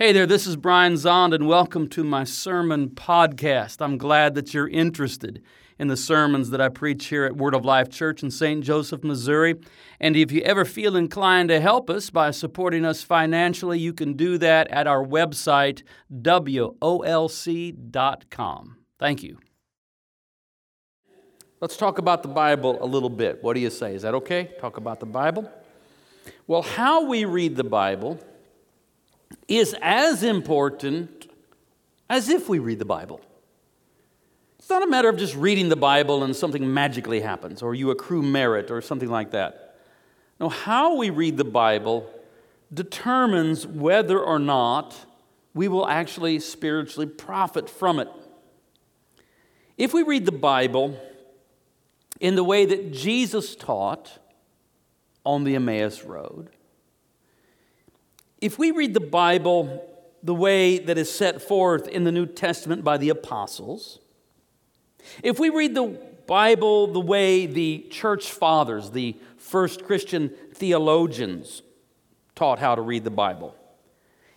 Hey there, this is Brian Zahnd, and welcome to my sermon podcast. I'm glad that you're interested in the sermons that I preach here at Word of Life Church in St. Joseph, Missouri. And if you ever feel inclined to help us by supporting us financially, you can do that at our website, wolc.com. Thank you. Let's talk about the Bible a little bit. What do you say? Is that okay? Talk about the Bible? Well, how we read the Bible is as important as if we read the Bible. It's not a matter of just reading the Bible and something magically happens, or you accrue merit, or something like that. No, how we read the Bible determines whether or not we will actually spiritually profit from it. If we read the Bible in the way that Jesus taught on the Emmaus Road, if we read the Bible the way that is set forth in the New Testament by the apostles, if we read the Bible the way the church fathers, the first Christian theologians, taught how to read the Bible,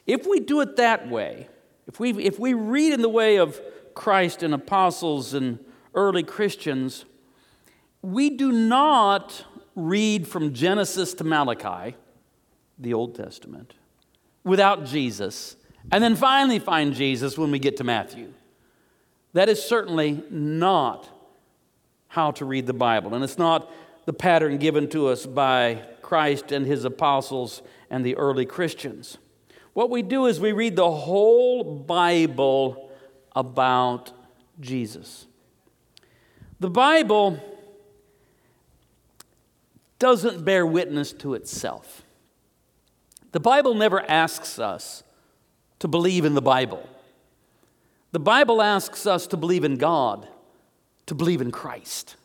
if we do it that way, if we, if we read in the way of Christ and apostles and early Christians, we do not read from Genesis to Malachi, the Old Testament without Jesus, and then finally find Jesus when we get to Matthew. That is certainly not how to read the Bible, and it's not the pattern given to us by Christ and his apostles and the early Christians. What we do is we read the whole Bible about Jesus. The Bible doesn't bear witness to itself. The Bible never asks us to believe in the Bible. The Bible asks us to believe in God, to believe in Christ.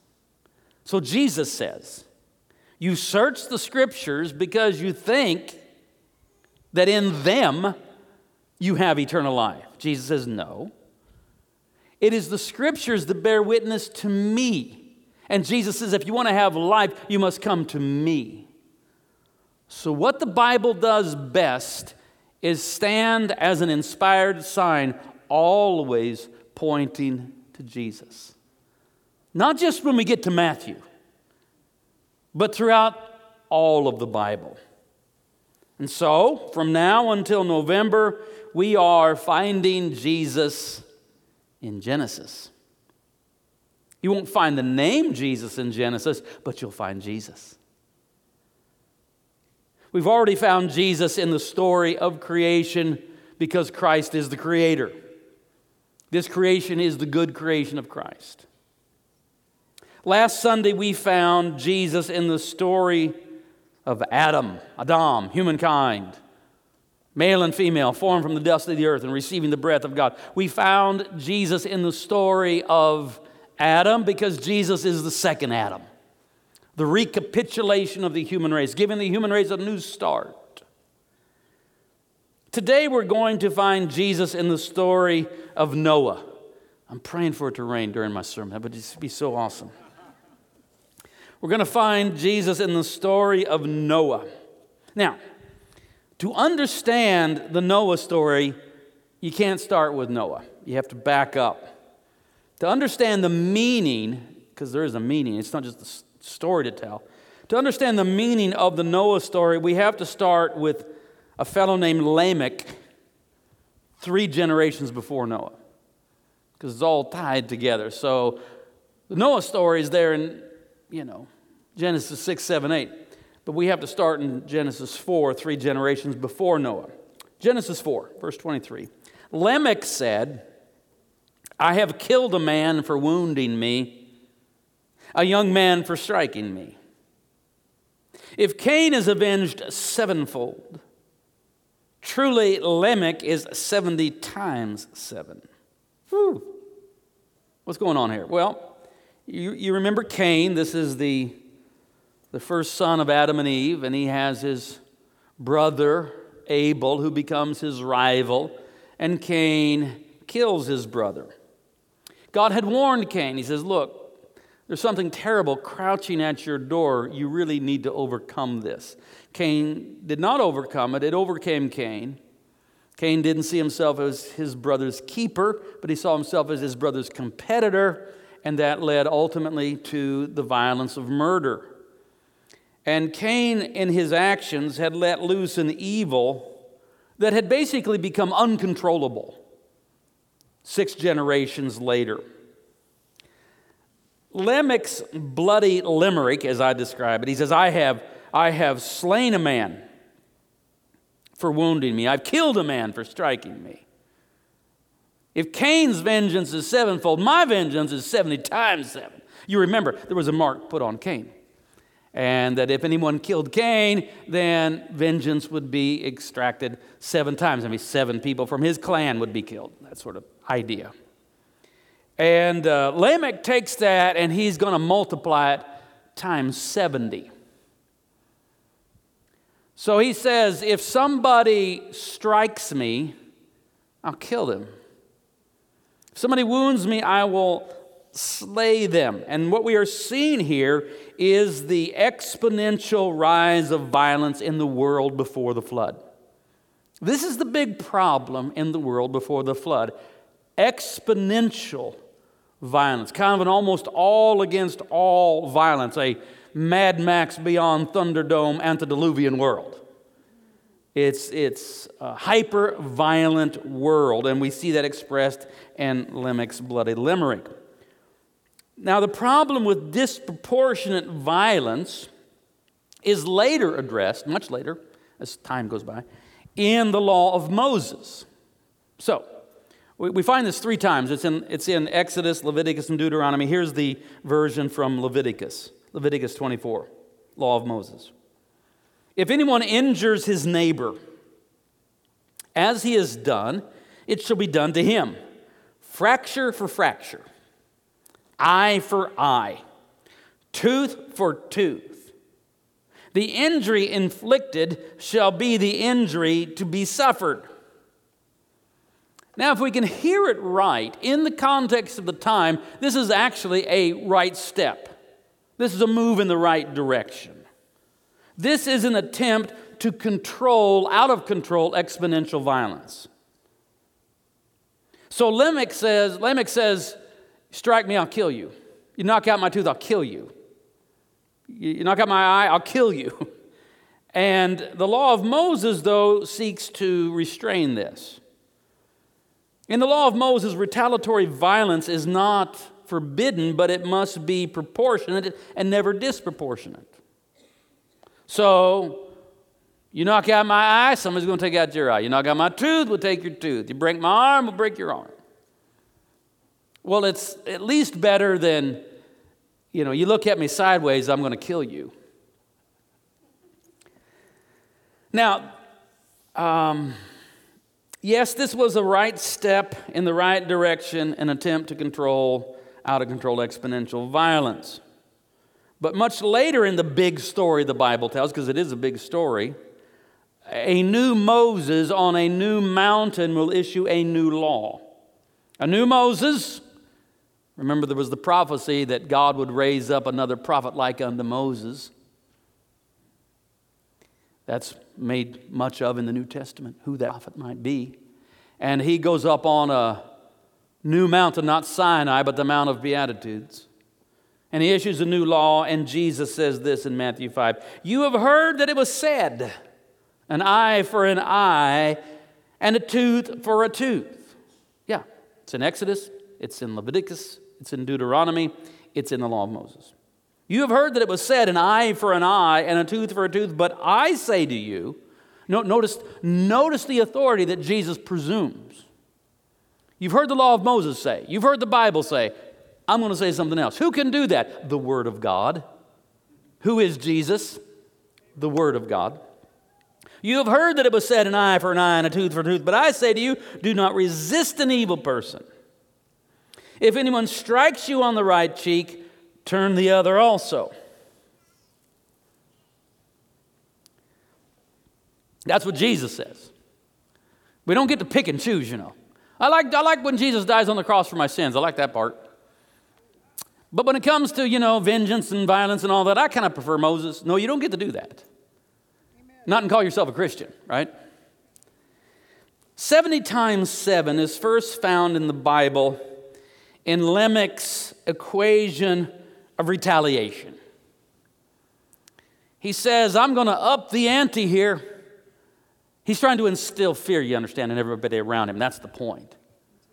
So Jesus says, You search the scriptures because you think that in them you have eternal life. Jesus says, No. It is the scriptures that bear witness to me. And Jesus says, If you want to have life, you must come to me. So, what the Bible does best is stand as an inspired sign, always pointing to Jesus. Not just when we get to Matthew, but throughout all of the Bible. And so, from now until November, we are finding Jesus in Genesis. You won't find the name Jesus in Genesis, but you'll find Jesus. We've already found Jesus in the story of creation because Christ is the creator. This creation is the good creation of Christ. Last Sunday, we found Jesus in the story of Adam, Adam, humankind, male and female, formed from the dust of the earth and receiving the breath of God. We found Jesus in the story of Adam because Jesus is the second Adam the recapitulation of the human race, giving the human race a new start. Today we're going to find Jesus in the story of Noah. I'm praying for it to rain during my sermon. That would just be so awesome. We're going to find Jesus in the story of Noah. Now, to understand the Noah story, you can't start with Noah. You have to back up. To understand the meaning, because there is a meaning, it's not just the story to tell. To understand the meaning of the Noah story, we have to start with a fellow named Lamech, three generations before Noah, because it's all tied together. So the Noah story is there in, you know, Genesis 6, 7, 8. But we have to start in Genesis 4, three generations before Noah. Genesis 4, verse 23. Lamech said, I have killed a man for wounding me a young man for striking me. If Cain is avenged sevenfold, truly Lamech is 70 times seven. Whew. What's going on here? Well, you, you remember Cain. This is the, the first son of Adam and Eve, and he has his brother Abel, who becomes his rival, and Cain kills his brother. God had warned Cain. He says, Look, there's something terrible crouching at your door. You really need to overcome this. Cain did not overcome it, it overcame Cain. Cain didn't see himself as his brother's keeper, but he saw himself as his brother's competitor, and that led ultimately to the violence of murder. And Cain, in his actions, had let loose an evil that had basically become uncontrollable six generations later. Lamech's bloody limerick, as I describe it, he says, I have, I have slain a man for wounding me. I've killed a man for striking me. If Cain's vengeance is sevenfold, my vengeance is 70 times seven. You remember, there was a mark put on Cain. And that if anyone killed Cain, then vengeance would be extracted seven times. I mean, seven people from his clan would be killed. That sort of idea. And uh, Lamech takes that and he's going to multiply it times 70. So he says, if somebody strikes me, I'll kill them. If somebody wounds me, I will slay them. And what we are seeing here is the exponential rise of violence in the world before the flood. This is the big problem in the world before the flood exponential violence, kind of an almost all against all violence, a Mad Max beyond Thunderdome antediluvian world. It's, it's a hyper violent world, and we see that expressed in Lamech's bloody limerick. Now, the problem with disproportionate violence is later addressed, much later, as time goes by, in the law of Moses. So, we find this three times. It's in, it's in Exodus, Leviticus, and Deuteronomy. Here's the version from Leviticus. Leviticus 24, law of Moses. If anyone injures his neighbor, as he has done, it shall be done to him. Fracture for fracture, eye for eye, tooth for tooth. The injury inflicted shall be the injury to be suffered. Now, if we can hear it right in the context of the time, this is actually a right step. This is a move in the right direction. This is an attempt to control, out of control, exponential violence. So Lamech says, Lamech says, strike me, I'll kill you. You knock out my tooth, I'll kill you. You knock out my eye, I'll kill you. And the law of Moses, though, seeks to restrain this. In the law of Moses, retaliatory violence is not forbidden, but it must be proportionate and never disproportionate. So, you knock out my eye, somebody's going to take out your eye. You knock out my tooth, we'll take your tooth. You break my arm, we'll break your arm. Well, it's at least better than, you know, you look at me sideways, I'm going to kill you. Now, um, yes, this was a right step in the right direction, an attempt to control out of control exponential violence. But much later in the big story the Bible tells, because it is a big story, a new Moses on a new mountain will issue a new law. A new Moses, remember there was the prophecy that God would raise up another prophet like unto Moses. That's made much of in the New Testament, who that prophet might be. And he goes up on a new mountain, not Sinai, but the Mount of Beatitudes. And he issues a new law, and Jesus says this in Matthew 5 You have heard that it was said, an eye for an eye, and a tooth for a tooth. Yeah, it's in Exodus, it's in Leviticus, it's in Deuteronomy, it's in the law of Moses. You have heard that it was said, an eye for an eye, and a tooth for a tooth, but I say to you, notice, notice the authority that Jesus presumes. You've heard the law of Moses say, you've heard the Bible say, I'm going to say something else. Who can do that? The Word of God. Who is Jesus? The Word of God. You have heard that it was said, an eye for an eye and a tooth for a tooth, but I say to you, do not resist an evil person. If anyone strikes you on the right cheek, turn the other also. That's what Jesus says. We don't get to pick and choose, you know. I like, I like when Jesus dies on the cross for my sins. I like that part. But when it comes to, you know, vengeance and violence and all that, I kind of prefer Moses. No, you don't get to do that. Amen. Not and call yourself a Christian, right? 70 times 7 is first found in the Bible in Lamech's equation of retaliation. He says, I'm going to up the ante here. He's trying to instill fear, you understand, in everybody around him. That's the point.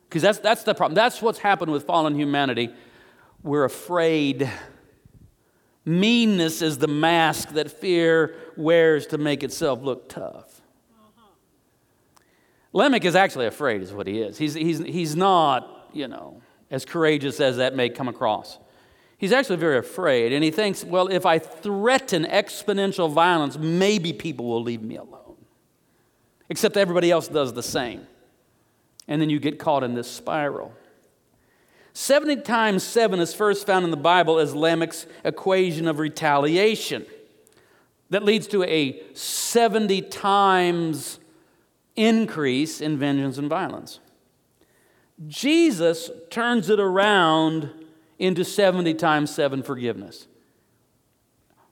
Because that's, that's the problem. That's what's happened with fallen humanity. We're afraid. Meanness is the mask that fear wears to make itself look tough. Lamech is actually afraid, is what he is. He's, he's, he's not, you know, as courageous as that may come across. He's actually very afraid, and he thinks, well, if I threaten exponential violence, maybe people will leave me alone. Except everybody else does the same. And then you get caught in this spiral. 70 times 7 is first found in the Bible as Lamech's equation of retaliation that leads to a 70 times increase in vengeance and violence. Jesus turns it around into 70 times 7 forgiveness.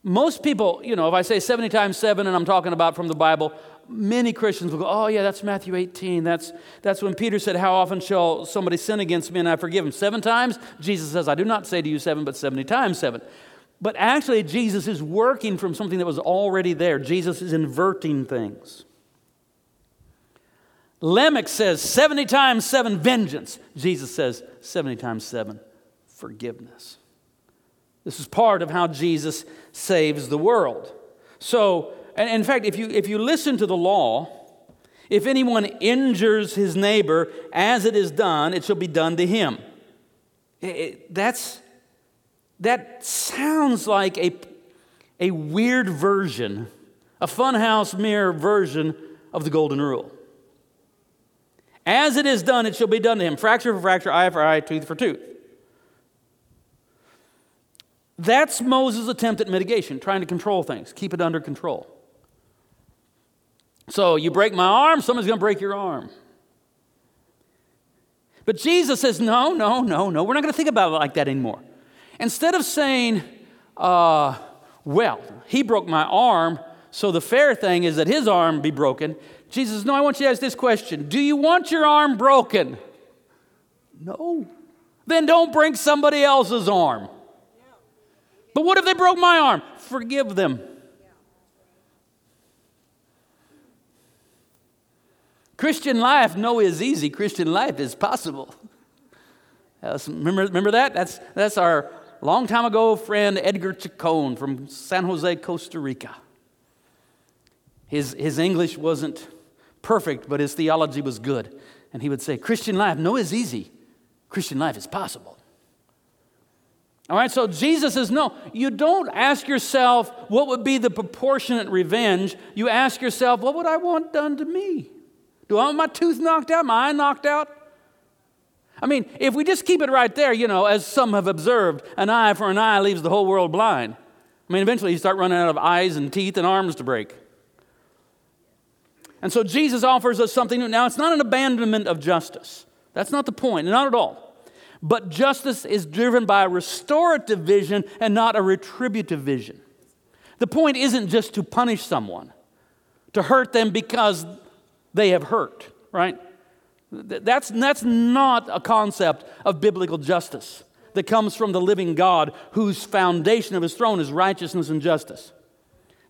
Most people, you know, if I say 70 times 7 and I'm talking about from the Bible, many Christians will go, oh, yeah, that's Matthew 18. That's, that's when Peter said, How often shall somebody sin against me and I forgive him? Seven times? Jesus says, I do not say to you seven, but 70 times seven. But actually, Jesus is working from something that was already there. Jesus is inverting things. Lamech says 70 times 7 vengeance. Jesus says 70 times 7 forgiveness. This is part of how Jesus saves the world. So, and in fact, if you, if you listen to the law, if anyone injures his neighbor as it is done, it shall be done to him. It, it, that's, that sounds like a, a weird version, a funhouse mirror version of the golden rule. As it is done, it shall be done to him. Fracture for fracture, eye for eye, tooth for tooth. That's Moses' attempt at mitigation, trying to control things, keep it under control. So you break my arm, someone's going to break your arm. But Jesus says, no, no, no, no, we're not going to think about it like that anymore. Instead of saying, uh, well, he broke my arm, so the fair thing is that his arm be broken, Jesus says, No, I want you to ask this question Do you want your arm broken? No. Then don't break somebody else's arm. But what if they broke my arm? Forgive them. Christian life, no, is easy. Christian life is possible. Remember, remember that? That's, that's our long time ago friend Edgar Chacon from San Jose, Costa Rica. His, his English wasn't perfect, but his theology was good. And he would say, Christian life, no, is easy. Christian life is possible. All right, so Jesus says, no, you don't ask yourself what would be the proportionate revenge. You ask yourself, what would I want done to me? Do I want my tooth knocked out, my eye knocked out? I mean, if we just keep it right there, you know, as some have observed, an eye for an eye leaves the whole world blind. I mean, eventually you start running out of eyes and teeth and arms to break. And so Jesus offers us something new. Now, it's not an abandonment of justice. That's not the point, not at all. But justice is driven by a restorative vision and not a retributive vision. The point isn't just to punish someone, to hurt them because they have hurt, right? That's, that's not a concept of biblical justice that comes from the living God whose foundation of his throne is righteousness and justice.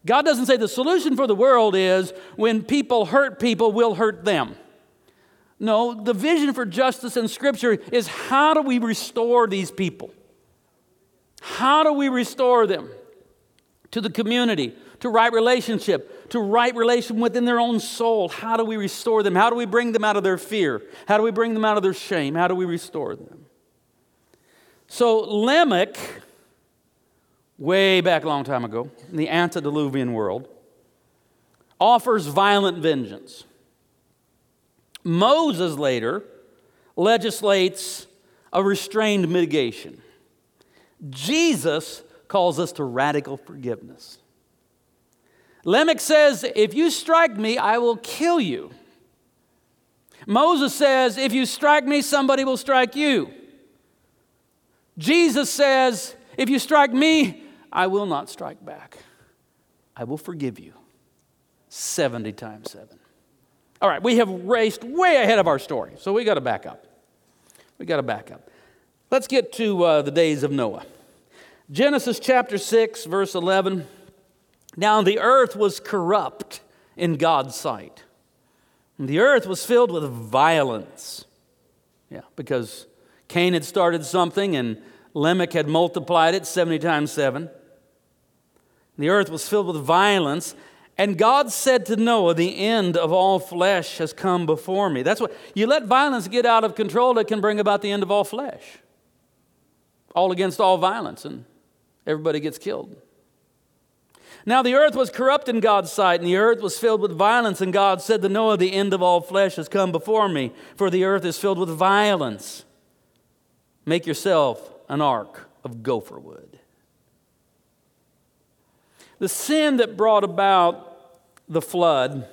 God doesn't say the solution for the world is when people hurt people, we'll hurt them. No, the vision for justice in Scripture is how do we restore these people? How do we restore them to the community, to right relationship, to right relation within their own soul? How do we restore them? How do we bring them out of their fear? How do we bring them out of their shame? How do we restore them? So Lamech way back a long time ago, in the antediluvian world, offers violent vengeance. Moses later legislates a restrained mitigation. Jesus calls us to radical forgiveness. Lamech says, If you strike me, I will kill you. Moses says, If you strike me, somebody will strike you. Jesus says, If you strike me, I will not strike back. I will forgive you 70 times 7. All right, we have raced way ahead of our story, so we got to back up. We got to back up. Let's get to uh, the days of Noah. Genesis chapter 6, verse 11. Now the earth was corrupt in God's sight. And the earth was filled with violence. Yeah, because Cain had started something and Lamech had multiplied it 70 times 7. The earth was filled with violence. And God said to Noah, The end of all flesh has come before me. That's what you let violence get out of control, it can bring about the end of all flesh. All against all violence, and everybody gets killed. Now the earth was corrupt in God's sight, and the earth was filled with violence. And God said to Noah, The end of all flesh has come before me, for the earth is filled with violence. Make yourself an ark of gopher wood. The sin that brought about the flood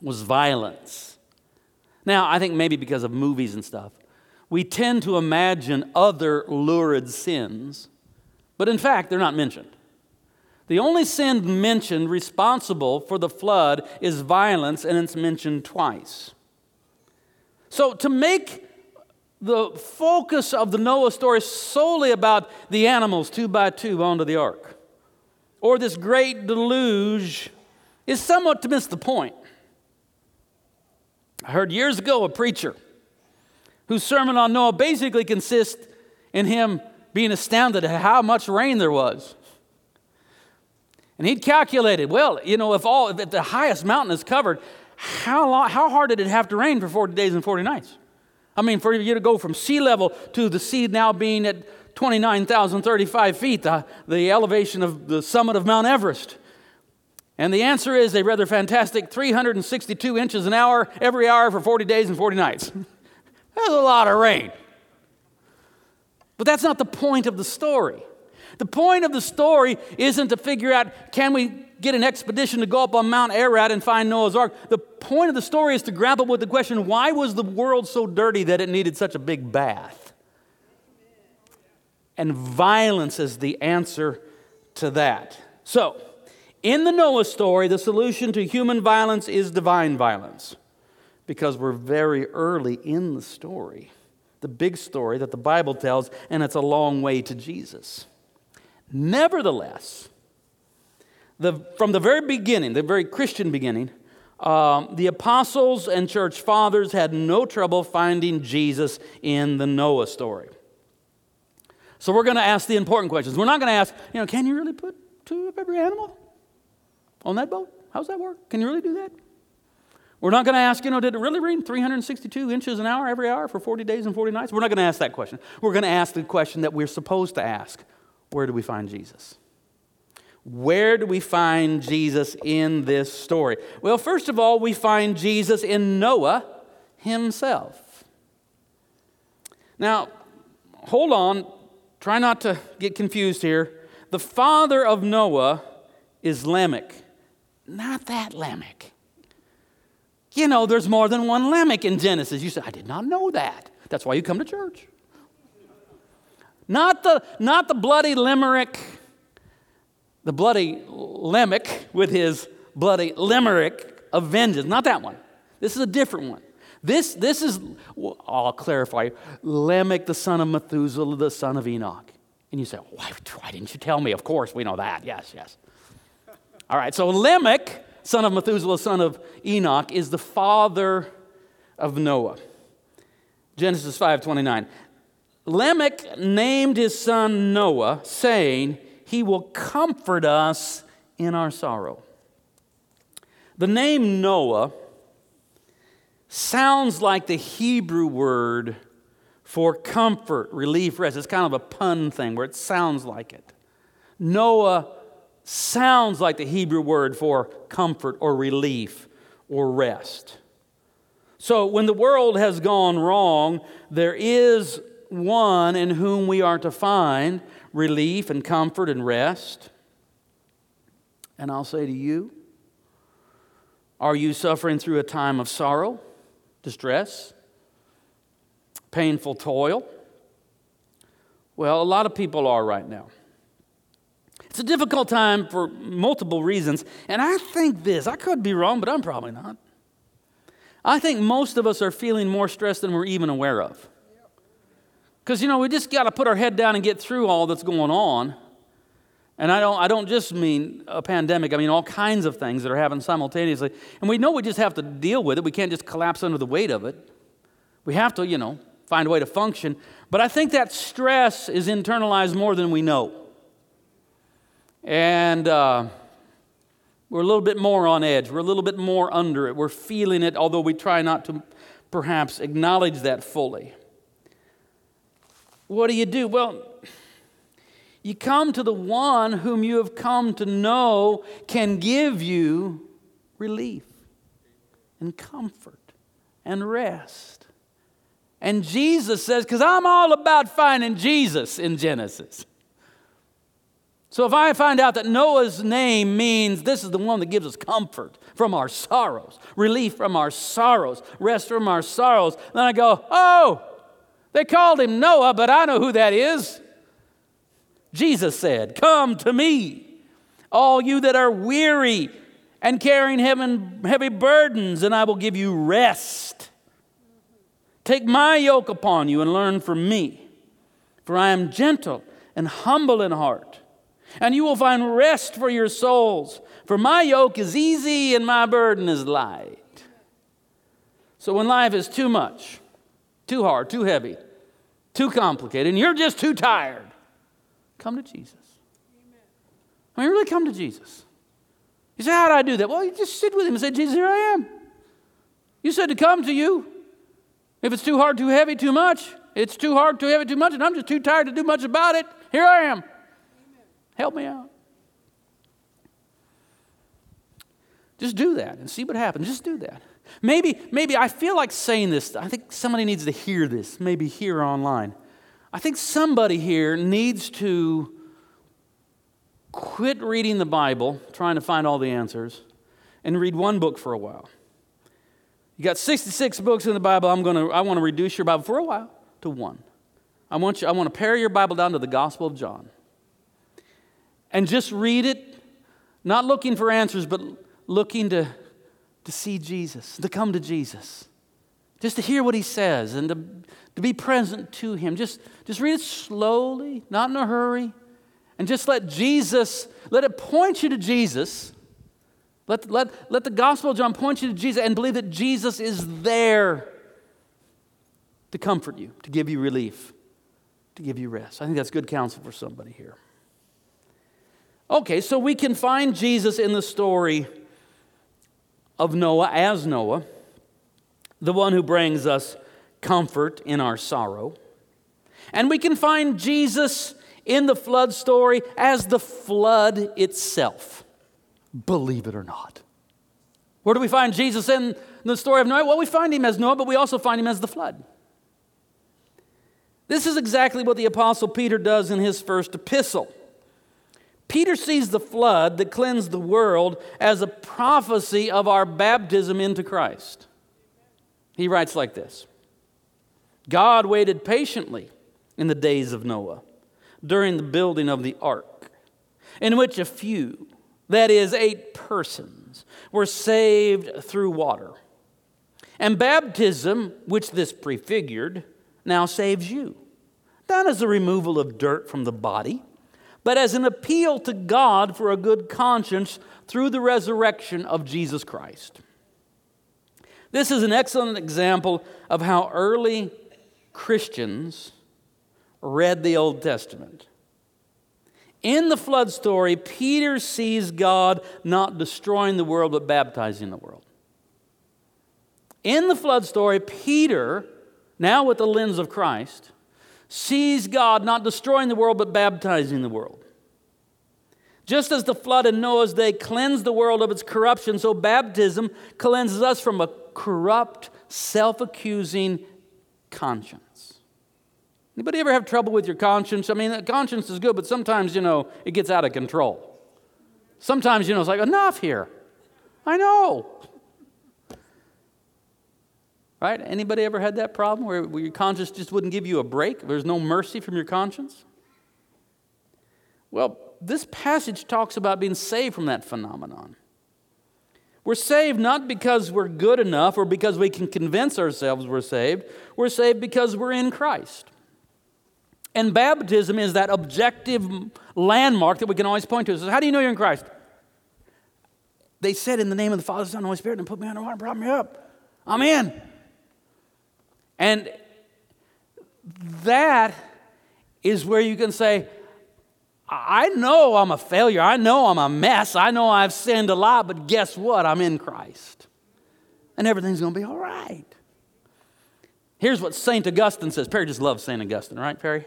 was violence. Now, I think maybe because of movies and stuff, we tend to imagine other lurid sins, but in fact, they're not mentioned. The only sin mentioned responsible for the flood is violence, and it's mentioned twice. So, to make the focus of the Noah story solely about the animals two by two onto the ark, or this great deluge, is somewhat to miss the point. I heard years ago a preacher whose sermon on Noah basically consists in him being astounded at how much rain there was. And he'd calculated, well, you know, if all if the highest mountain is covered, how long, how hard did it have to rain for 40 days and 40 nights? I mean, for you to go from sea level to the sea now being at 29,035 feet, the, the elevation of the summit of Mount Everest. And the answer is a rather fantastic 362 inches an hour every hour for 40 days and 40 nights. That's a lot of rain. But that's not the point of the story. The point of the story isn't to figure out can we get an expedition to go up on Mount Ararat and find Noah's Ark. The point of the story is to grapple with the question why was the world so dirty that it needed such a big bath? And violence is the answer to that. So, in the Noah story, the solution to human violence is divine violence because we're very early in the story, the big story that the Bible tells, and it's a long way to Jesus. Nevertheless, the, from the very beginning, the very Christian beginning, um, the apostles and church fathers had no trouble finding Jesus in the Noah story. So we're going to ask the important questions. We're not going to ask, you know, can you really put two of every animal on that boat? How's that work? Can you really do that? We're not going to ask, you know, did it really rain 362 inches an hour every hour for 40 days and 40 nights? We're not going to ask that question. We're going to ask the question that we're supposed to ask where do we find Jesus? Where do we find Jesus in this story? Well, first of all, we find Jesus in Noah himself. Now, hold on. Try not to get confused here. The father of Noah is Lamech, not that Lamech. You know, there's more than one Lamech in Genesis. You say, I did not know that. That's why you come to church. Not the, not the bloody limerick, the bloody Lamech with his bloody limerick of vengeance. Not that one. This is a different one. This, this is, well, I'll clarify, Lamech, the son of Methuselah, the son of Enoch. And you say, why, why didn't you tell me? Of course, we know that. Yes, yes. All right, so Lamech, son of Methuselah, son of Enoch, is the father of Noah. Genesis 5 29. Lamech named his son Noah, saying, He will comfort us in our sorrow. The name Noah sounds like the Hebrew word for comfort, relief, rest. It's kind of a pun thing where it sounds like it. Noah sounds like the Hebrew word for comfort or relief or rest. So when the world has gone wrong, there is one in whom we are to find relief and comfort and rest. And I'll say to you, are you suffering through a time of sorrow, distress, painful toil? Well, a lot of people are right now. It's a difficult time for multiple reasons, and I think this, I could be wrong, but I'm probably not. I think most of us are feeling more stress than we're even aware of. Because, you know, we just got to put our head down and get through all that's going on. And I don't, I don't just mean a pandemic, I mean all kinds of things that are happening simultaneously. And we know we just have to deal with it. We can't just collapse under the weight of it. We have to, you know, find a way to function. But I think that stress is internalized more than we know. And uh, we're a little bit more on edge. We're a little bit more under it. We're feeling it, although we try not to perhaps acknowledge that fully. What do you do? Well, you come to the one whom you have come to know can give you relief and comfort and rest. And Jesus says, because I'm all about finding Jesus in Genesis. So if I find out that Noah's name means this is the one that gives us comfort from our sorrows, relief from our sorrows, rest from our sorrows, then I go, oh, they called him Noah, but I know who that is. Jesus said, Come to me, all you that are weary and carrying heavy burdens, and I will give you rest. Take my yoke upon you and learn from me, for I am gentle and humble in heart, and you will find rest for your souls. For my yoke is easy and my burden is light. So when life is too much, too hard, too heavy, too complicated, and you're just too tired, Come to Jesus. I mean, really come to Jesus. You say, How do I do that? Well, you just sit with him and say, Jesus, here I am. You said to come to you. If it's too hard, too heavy, too much, it's too hard, too heavy, too much, and I'm just too tired to do much about it. Here I am. Help me out. Just do that and see what happens. Just do that. Maybe, maybe I feel like saying this. I think somebody needs to hear this, maybe here online. I think somebody here needs to quit reading the Bible, trying to find all the answers, and read one book for a while. You got 66 books in the Bible. I'm gonna, I want to reduce your Bible for a while to one. I want, you, I want to pare your Bible down to the Gospel of John. And just read it, not looking for answers, but looking to, to see Jesus, to come to Jesus, just to hear what he says and to to be present to Him. Just, just read it slowly, not in a hurry, and just let Jesus, let it point you to Jesus. Let, let, let the Gospel of John point you to Jesus and believe that Jesus is there to comfort you, to give you relief, to give you rest. I think that's good counsel for somebody here. Okay, so we can find Jesus in the story of Noah as Noah, the one who brings us comfort in our sorrow. And we can find Jesus in the flood story as the flood itself, believe it or not. Where do we find Jesus in the story of Noah? Well, we find him as Noah, but we also find him as the flood. This is exactly what the Apostle Peter does in his first epistle. Peter sees the flood that cleansed the world as a prophecy of our baptism into Christ. He writes like this God waited patiently in the days of Noah during the building of the ark, in which a few, that is, eight persons, were saved through water. And baptism, which this prefigured, now saves you, not as a removal of dirt from the body, but as an appeal to God for a good conscience through the resurrection of Jesus Christ. This is an excellent example of how early Christians read the Old Testament. In the flood story, Peter sees God not destroying the world, but baptizing the world. In the flood story, Peter, now with the lens of Christ, sees God not destroying the world, but baptizing the world. Just as the flood in Noah's day cleansed the world of its corruption, so baptism cleanses us from a corrupt, self accusing conscience. Anybody ever have trouble with your conscience? I mean, conscience is good, but sometimes, you know, it gets out of control. Sometimes, you know, it's like, enough here. I know. Right? Anybody ever had that problem where, where your conscience just wouldn't give you a break? There's no mercy from your conscience? Well, this passage talks about being saved from that phenomenon. We're saved not because we're good enough or because we can convince ourselves we're saved. We're saved because we're in Christ. And baptism is that objective landmark that we can always point to. So, how do you know you're in Christ? They said, In the name of the Father, Son, and Holy Spirit, and put me the water and brought me up. I'm in. And that is where you can say, I know I'm a failure. I know I'm a mess. I know I've sinned a lot, but guess what? I'm in Christ. And everything's going to be all right. Here's what St. Augustine says. Peri just loves St. Augustine, right, Peri?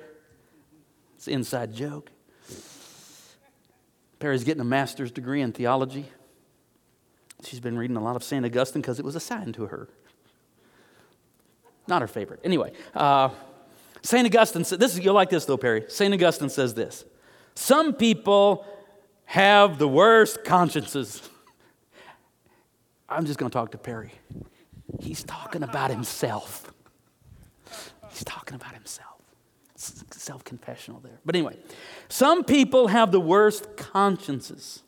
It's an inside joke. Peri's getting a master's degree in theology. She's been reading a lot of St. Augustine because it was assigned to her. Not her favorite. Anyway, uh, St. Augustine said, this is, you'll like this though, Peri. St. Augustine says this some people have the worst consciences. I'm just going to talk to Peri. He's talking about himself. He's talking about himself. Self confessional there. But anyway, some people have the worst consciences,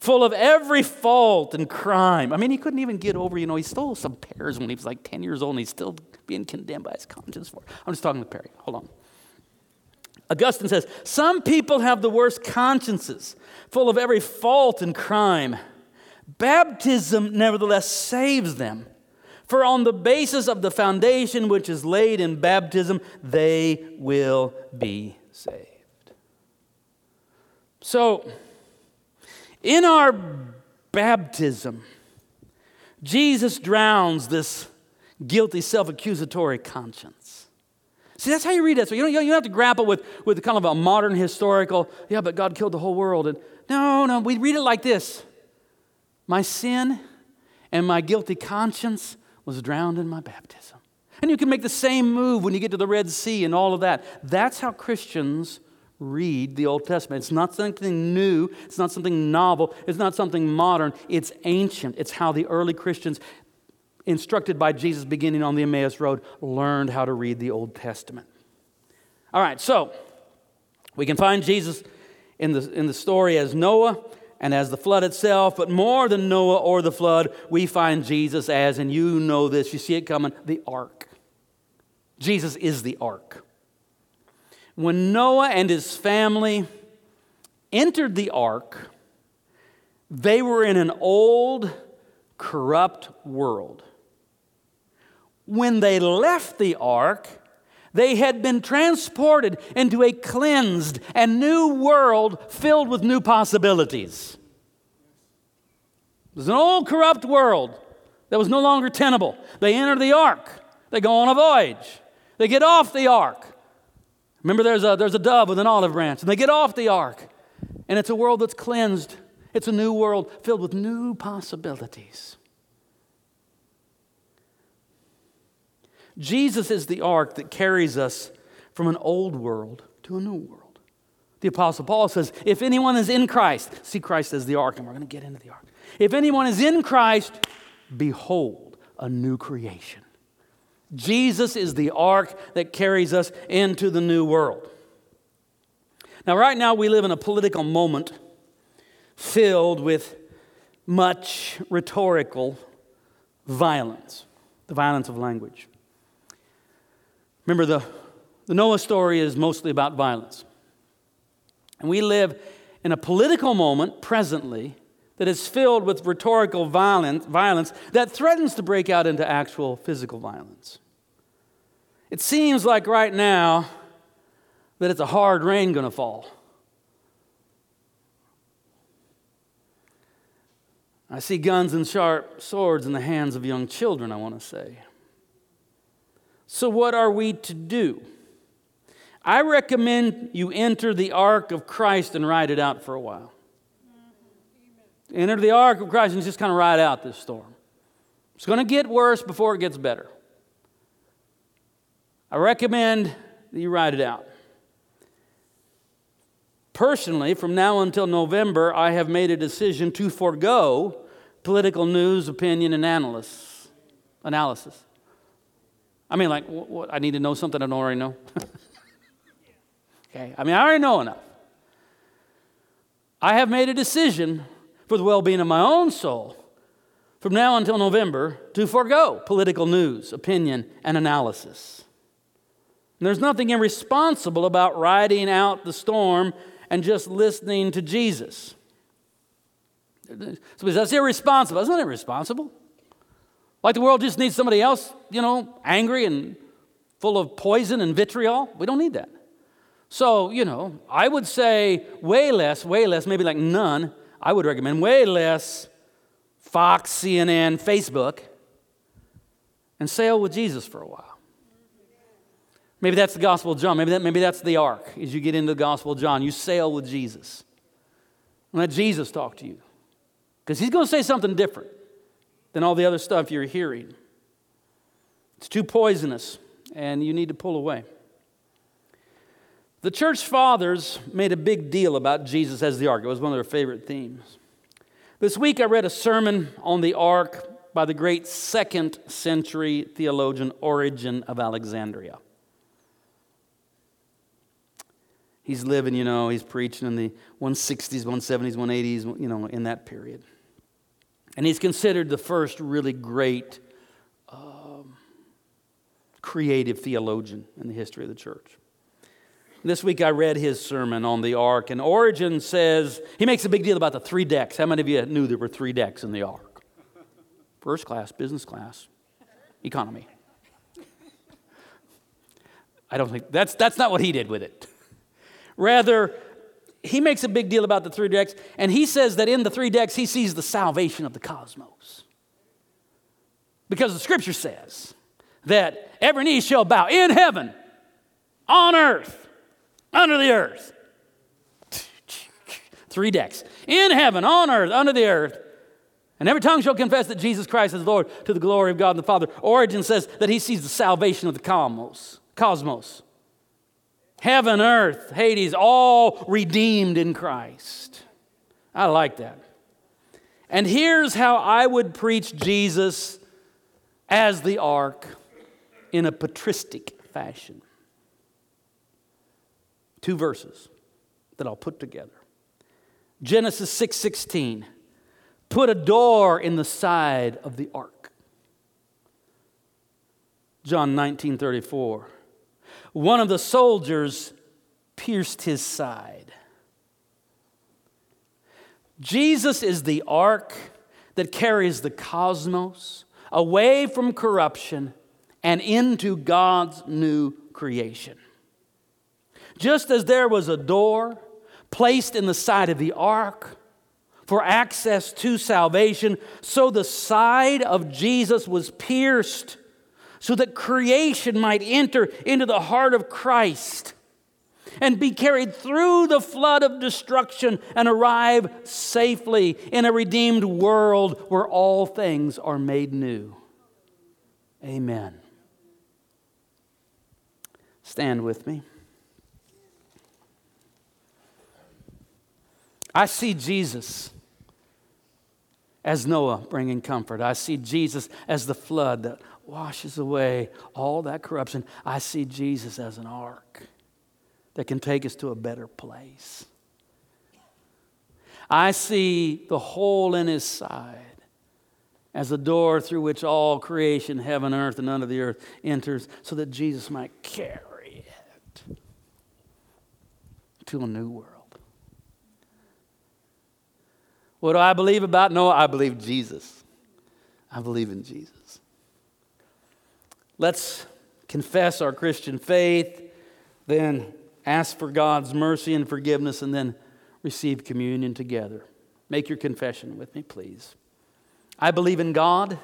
full of every fault and crime. I mean, he couldn't even get over, you know, he stole some pears when he was like 10 years old and he's still being condemned by his conscience for. I'm just talking to Peri. Hold on. Augustine says, Some people have the worst consciences, full of every fault and crime. Baptism, nevertheless, saves them. For on the basis of the foundation which is laid in baptism, they will be saved. So, in our baptism, Jesus drowns this guilty, self accusatory conscience. See, that's how you read that. So you don't, you don't have to grapple with, with kind of a modern historical, yeah, but God killed the whole world. And no, no, we read it like this My sin and my guilty conscience was drowned in my baptism. And you can make the same move when you get to the Red Sea and all of that. That's how Christians read the Old Testament. It's not something new, it's not something novel, it's not something modern, it's ancient. It's how the early Christians instructed by Jesus beginning on the Emmaus Road, learned how to read the Old Testament. All right, so we can find Jesus in the, in the story as Noah and as the flood itself, but more than Noah or the flood, we find Jesus as, and you know this, you see it coming, the ark. Jesus is the ark. When Noah and his family entered the ark, they were in an old, corrupt world when they left the ark, they had been transported into a cleansed and new world filled with new possibilities. It was an old corrupt world that was no longer tenable. They enter the ark, they go on a voyage, they get off the ark. Remember, there's a, there's a dove with an olive branch, and they get off the ark, and it's a world that's cleansed. It's a new world filled with new possibilities. Jesus is the ark that carries us from an old world to a new world. The Apostle Paul says, If anyone is in Christ, see Christ as the ark, and we're going to get into the ark. If anyone is in Christ, behold, a new creation. Jesus is the ark that carries us into the new world. Now, right now, we live in a political moment filled with much rhetorical violence, the violence of language. Remember, the, the Noah story is mostly about violence. And we live in a political moment presently that is filled with rhetorical violence, violence that threatens to break out into actual physical violence. It seems like right now that it's a hard rain going to fall. I see guns and sharp swords in the hands of young children, I want to say. So, what are we to do? I recommend you enter the ark of Christ and ride it out for a while. Enter the ark of Christ and just kind of ride out this storm. It's going to get worse before it gets better. I recommend that you ride it out. Personally, from now until November, I have made a decision to forego political news, opinion, and analysis. analysis. I mean, like, what, what, I need to know something I don't already know. okay, I mean, I already know enough. I have made a decision for the well being of my own soul from now until November to forego political news, opinion, and analysis. And there's nothing irresponsible about riding out the storm and just listening to Jesus. So that's irresponsible. That's not irresponsible. Like the world just needs somebody else, you know, angry and full of poison and vitriol. We don't need that. So, you know, I would say way less, way less, maybe like none. I would recommend way less Fox, CNN, Facebook, and sail with Jesus for a while. Maybe that's the Gospel of John. Maybe, that, maybe that's the ark as you get into the Gospel of John. You sail with Jesus. Let Jesus talk to you. Because he's going to say something different than all the other stuff you're hearing. It's too poisonous, and you need to pull away. The church fathers made a big deal about Jesus as the ark. It was one of their favorite themes. This week I read a sermon on the ark by the great second century theologian Origen of Alexandria. He's living, you know, he's preaching in the 160s, 170s, 180s, you know, in that period. And he's considered the first really great um, creative theologian in the history of the church. This week I read his sermon on the ark, and Origen says he makes a big deal about the three decks. How many of you knew there were three decks in the ark? First class, business class, economy. I don't think that's, that's not what he did with it. Rather, he makes a big deal about the three decks, and he says that in the three decks, he sees the salvation of the cosmos. Because the scripture says that every knee shall bow in heaven, on earth, under the earth. Three decks. In heaven, on earth, under the earth. And every tongue shall confess that Jesus Christ is Lord to the glory of God the Father. Origen says that he sees the salvation of the cosmos. Cosmos. Heaven, earth, Hades, all redeemed in Christ. I like that. And here's how I would preach Jesus as the ark in a patristic fashion. Two verses that I'll put together. Genesis 6:16. Put a door in the side of the ark. John 19:34 one of the soldiers pierced his side. Jesus is the ark that carries the cosmos away from corruption and into God's new creation. Just as there was a door placed in the side of the ark for access to salvation, so the side of Jesus was pierced so that creation might enter into the heart of Christ and be carried through the flood of destruction and arrive safely in a redeemed world where all things are made new. Amen. Stand with me. I see Jesus as Noah bringing comfort. I see Jesus as the flood that washes away all that corruption. I see Jesus as an ark that can take us to a better place. I see the hole in his side as a door through which all creation, heaven, earth, and under the earth enters so that Jesus might carry it to a new world. What do I believe about Noah? I believe Jesus. I believe in Jesus. Let's confess our Christian faith, then ask for God's mercy and forgiveness, and then receive communion together. Make your confession with me, please. I believe in God,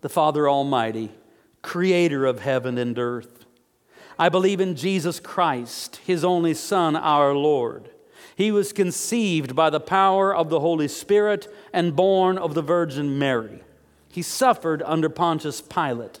the Father Almighty, creator of heaven and earth. I believe in Jesus Christ, his only Son, our Lord. He was conceived by the power of the Holy Spirit and born of the Virgin Mary. He suffered under Pontius Pilate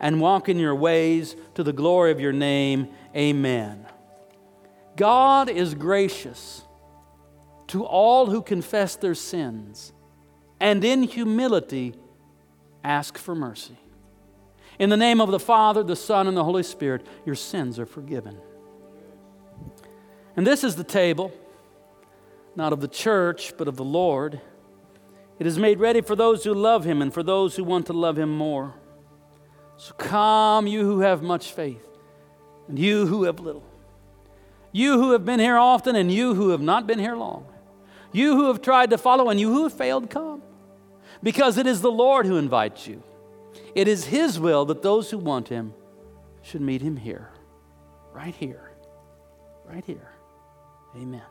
and walk in your ways to the glory of your name. Amen. God is gracious to all who confess their sins and in humility ask for mercy. In the name of the Father, the Son, and the Holy Spirit, your sins are forgiven. And this is the table, not of the church, but of the Lord. It is made ready for those who love him and for those who want to love him more. So come, you who have much faith, and you who have little. You who have been here often, and you who have not been here long. You who have tried to follow, and you who have failed, come. Because it is the Lord who invites you. It is His will that those who want Him should meet Him here, right here, right here. Amen.